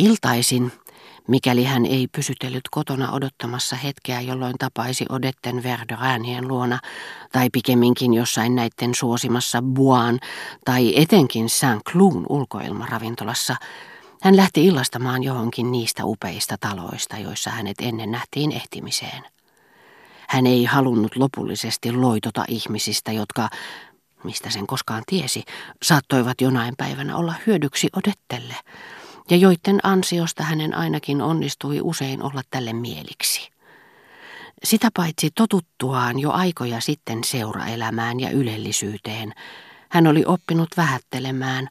Iltaisin, mikäli hän ei pysytellyt kotona odottamassa hetkeä, jolloin tapaisi Odetten Verderäänien luona, tai pikemminkin jossain näiden suosimassa Buan tai etenkin Saint-Cloun ulkoilmaravintolassa, hän lähti illastamaan johonkin niistä upeista taloista, joissa hänet ennen nähtiin ehtimiseen. Hän ei halunnut lopullisesti loitota ihmisistä, jotka, mistä sen koskaan tiesi, saattoivat jonain päivänä olla hyödyksi Odettelle, ja joiden ansiosta hänen ainakin onnistui usein olla tälle mieliksi. Sitä paitsi totuttuaan jo aikoja sitten seuraelämään ja ylellisyyteen, hän oli oppinut vähättelemään,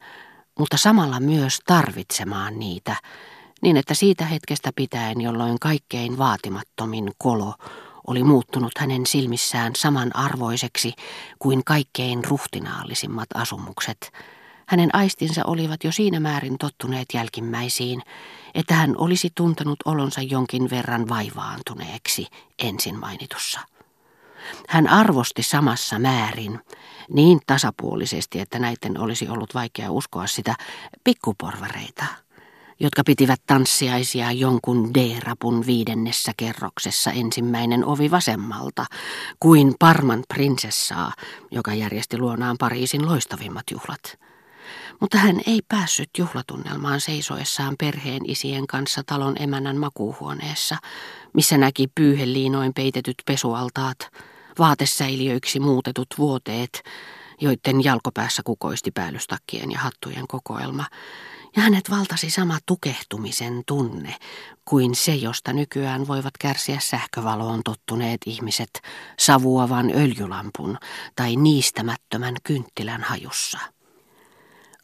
mutta samalla myös tarvitsemaan niitä, niin että siitä hetkestä pitäen, jolloin kaikkein vaatimattomin kolo oli muuttunut hänen silmissään samanarvoiseksi kuin kaikkein ruhtinaallisimmat asumukset, hänen aistinsa olivat jo siinä määrin tottuneet jälkimmäisiin, että hän olisi tuntenut olonsa jonkin verran vaivaantuneeksi ensin mainitussa. Hän arvosti samassa määrin, niin tasapuolisesti, että näiden olisi ollut vaikea uskoa sitä, pikkuporvareita, jotka pitivät tanssiaisia jonkun D-rapun viidennessä kerroksessa ensimmäinen ovi vasemmalta, kuin Parman prinsessaa, joka järjesti luonaan Pariisin loistavimmat juhlat. Mutta hän ei päässyt juhlatunnelmaan seisoessaan perheen isien kanssa talon emännän makuuhuoneessa, missä näki pyyheliinoin peitetyt pesualtaat, vaatesäiliöiksi muutetut vuoteet, joiden jalkopäässä kukoisti päällystakkien ja hattujen kokoelma, ja hänet valtasi sama tukehtumisen tunne kuin se, josta nykyään voivat kärsiä sähkövaloon tottuneet ihmiset savuavan öljylampun tai niistämättömän kynttilän hajussa.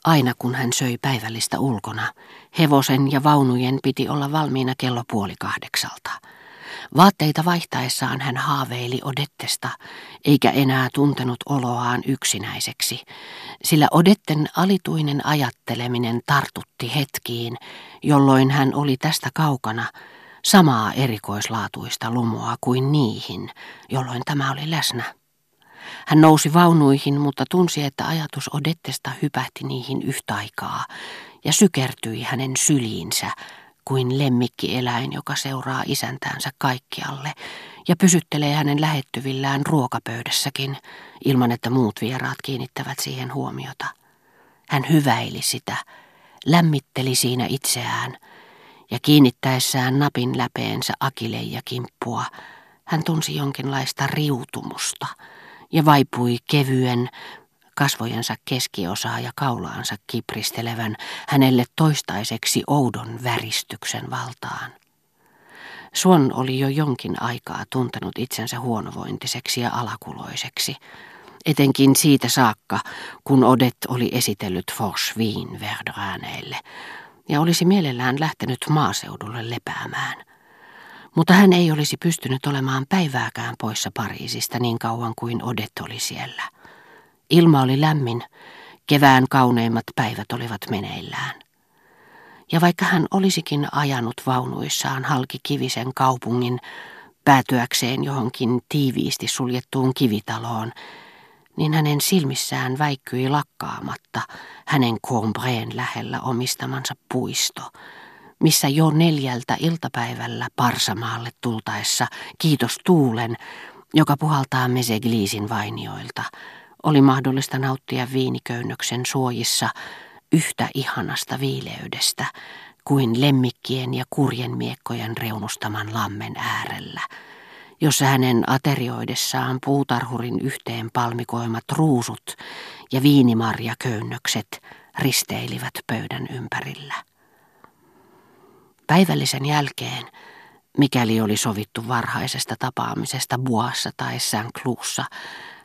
Aina kun hän söi päivällistä ulkona, hevosen ja vaunujen piti olla valmiina kello puoli kahdeksalta. Vaatteita vaihtaessaan hän haaveili Odettesta, eikä enää tuntenut oloaan yksinäiseksi, sillä Odetten alituinen ajatteleminen tartutti hetkiin, jolloin hän oli tästä kaukana, samaa erikoislaatuista lumoa kuin niihin, jolloin tämä oli läsnä. Hän nousi vaunuihin, mutta tunsi, että ajatus Odettesta hypähti niihin yhtä aikaa ja sykertyi hänen syliinsä, kuin lemmikkieläin, joka seuraa isäntäänsä kaikkialle ja pysyttelee hänen lähettyvillään ruokapöydässäkin, ilman että muut vieraat kiinnittävät siihen huomiota. Hän hyväili sitä, lämmitteli siinä itseään, ja kiinnittäessään napin läpeensä akileja kimppua, hän tunsi jonkinlaista riutumusta ja vaipui kevyen, kasvojensa keskiosaa ja kaulaansa kipristelevän hänelle toistaiseksi oudon väristyksen valtaan. Suon oli jo jonkin aikaa tuntenut itsensä huonovointiseksi ja alakuloiseksi, etenkin siitä saakka, kun Odet oli esitellyt Forsviin Verdrääneille ja olisi mielellään lähtenyt maaseudulle lepäämään. Mutta hän ei olisi pystynyt olemaan päivääkään poissa Pariisista niin kauan kuin Odet oli siellä. Ilma oli lämmin, kevään kauneimmat päivät olivat meneillään. Ja vaikka hän olisikin ajanut vaunuissaan halki kivisen kaupungin päätyäkseen johonkin tiiviisti suljettuun kivitaloon, niin hänen silmissään väikkyi lakkaamatta hänen Combreen lähellä omistamansa puisto, missä jo neljältä iltapäivällä Parsamaalle tultaessa, kiitos tuulen, joka puhaltaa Mesegliisin vainioilta, oli mahdollista nauttia viiniköynnöksen suojissa yhtä ihanasta viileydestä kuin lemmikkien ja kurjen miekkojen reunustaman lammen äärellä, jossa hänen aterioidessaan puutarhurin yhteen palmikoimat ruusut ja viinimarjaköynnökset risteilivät pöydän ympärillä. Päivällisen jälkeen, mikäli oli sovittu varhaisesta tapaamisesta Buassa tai Saint-Cloussa,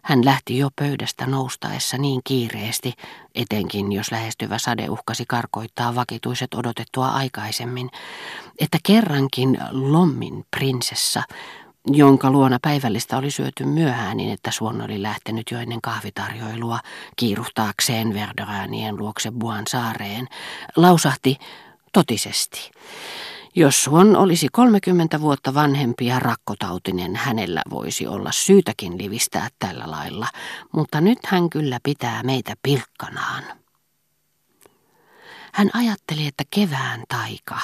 hän lähti jo pöydästä noustaessa niin kiireesti, etenkin jos lähestyvä sade uhkasi karkoittaa vakituiset odotettua aikaisemmin, että kerrankin Lommin prinsessa, jonka luona päivällistä oli syöty myöhään niin, että Suon oli lähtenyt jo ennen kahvitarjoilua kiiruhtaakseen Verderäänien luokse Buan saareen, lausahti totisesti. Jos Suon olisi 30 vuotta vanhempi ja rakkotautinen, hänellä voisi olla syytäkin livistää tällä lailla, mutta nyt hän kyllä pitää meitä pilkkanaan. Hän ajatteli, että kevään taika,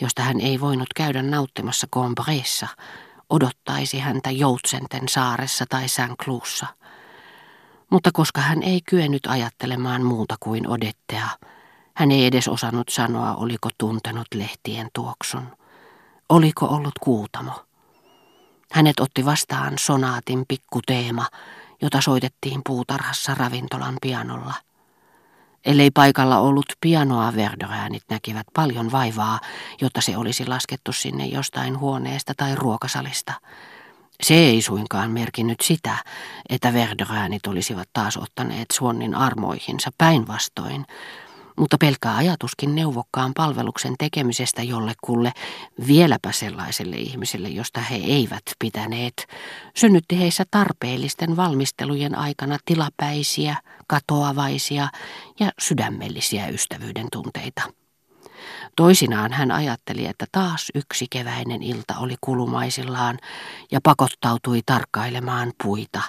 josta hän ei voinut käydä nauttimassa Combreessa, odottaisi häntä Joutsenten saaressa tai Saint-Cloussa. Mutta koska hän ei kyennyt ajattelemaan muuta kuin Odettea, hän ei edes osannut sanoa, oliko tuntenut lehtien tuoksun. Oliko ollut kuutamo? Hänet otti vastaan sonaatin pikkuteema, jota soitettiin puutarhassa ravintolan pianolla. Ellei paikalla ollut pianoa, Verdoräänit näkivät paljon vaivaa, jotta se olisi laskettu sinne jostain huoneesta tai ruokasalista. Se ei suinkaan merkinnyt sitä, että Verdoräänit olisivat taas ottaneet Suonnin armoihinsa päinvastoin, mutta pelkkä ajatuskin neuvokkaan palveluksen tekemisestä jollekulle, vieläpä sellaiselle ihmiselle, josta he eivät pitäneet, synnytti heissä tarpeellisten valmistelujen aikana tilapäisiä, katoavaisia ja sydämellisiä ystävyyden tunteita. Toisinaan hän ajatteli, että taas yksi keväinen ilta oli kulumaisillaan ja pakottautui tarkkailemaan puita,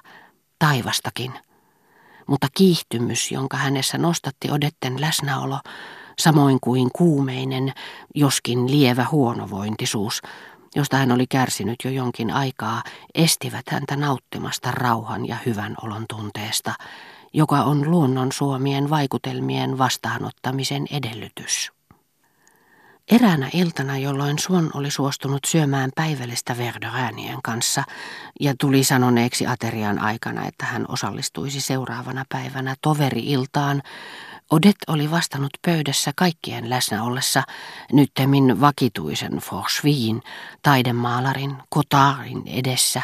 taivastakin – mutta kiihtymys, jonka hänessä nostatti Odetten läsnäolo, samoin kuin kuumeinen, joskin lievä huonovointisuus, josta hän oli kärsinyt jo jonkin aikaa, estivät häntä nauttimasta rauhan ja hyvän olon tunteesta, joka on luonnon suomien vaikutelmien vastaanottamisen edellytys. Eräänä iltana, jolloin Suon oli suostunut syömään päivällistä Verdoräänien kanssa ja tuli sanoneeksi aterian aikana, että hän osallistuisi seuraavana päivänä toveri-iltaan, Odet oli vastannut pöydässä kaikkien läsnä ollessa nyttemmin vakituisen Forsviin, taidemaalarin, Kotarin edessä.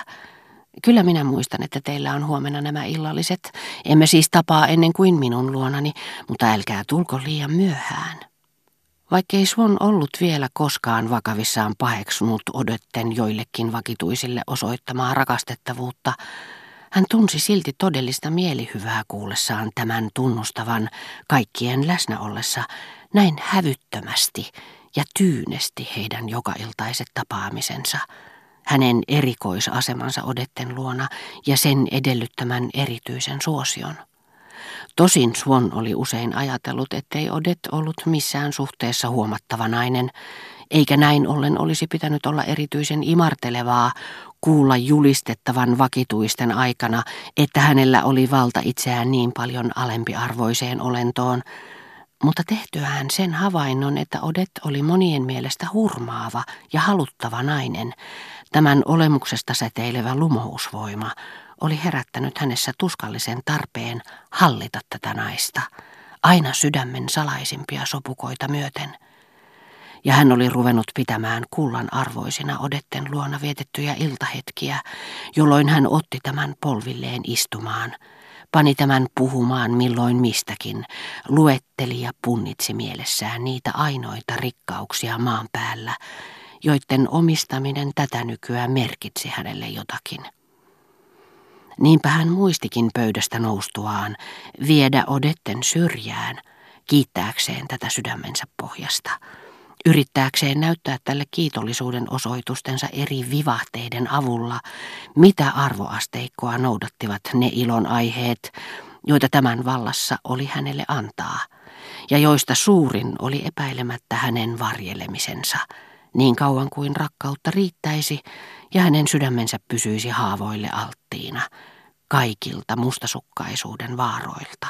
Kyllä minä muistan, että teillä on huomenna nämä illalliset. Emme siis tapaa ennen kuin minun luonani, mutta älkää tulko liian myöhään. Vaikkei Swan ollut vielä koskaan vakavissaan paheksunut odotten joillekin vakituisille osoittamaa rakastettavuutta, hän tunsi silti todellista mielihyvää kuullessaan tämän tunnustavan kaikkien läsnä ollessa näin hävyttömästi ja tyynesti heidän jokailtaiset tapaamisensa, hänen erikoisasemansa odetten luona ja sen edellyttämän erityisen suosion. Tosin Swan oli usein ajatellut, ettei Odet ollut missään suhteessa huomattava nainen, eikä näin ollen olisi pitänyt olla erityisen imartelevaa kuulla julistettavan vakituisten aikana, että hänellä oli valta itseään niin paljon alempiarvoiseen olentoon, mutta tehtyään sen havainnon, että Odet oli monien mielestä hurmaava ja haluttava nainen, tämän olemuksesta säteilevä lumousvoima oli herättänyt hänessä tuskallisen tarpeen hallita tätä naista, aina sydämen salaisimpia sopukoita myöten. Ja hän oli ruvennut pitämään kullan arvoisina odetten luona vietettyjä iltahetkiä, jolloin hän otti tämän polvilleen istumaan, pani tämän puhumaan milloin mistäkin, luetteli ja punnitsi mielessään niitä ainoita rikkauksia maan päällä, joiden omistaminen tätä nykyään merkitsi hänelle jotakin. Niinpä hän muistikin pöydästä noustuaan viedä Odetten syrjään, kiittääkseen tätä sydämensä pohjasta, yrittääkseen näyttää tälle kiitollisuuden osoitustensa eri vivahteiden avulla, mitä arvoasteikkoa noudattivat ne ilon aiheet, joita tämän vallassa oli hänelle antaa, ja joista suurin oli epäilemättä hänen varjelemisensa, niin kauan kuin rakkautta riittäisi ja hänen sydämensä pysyisi haavoille alttiina, kaikilta mustasukkaisuuden vaaroilta.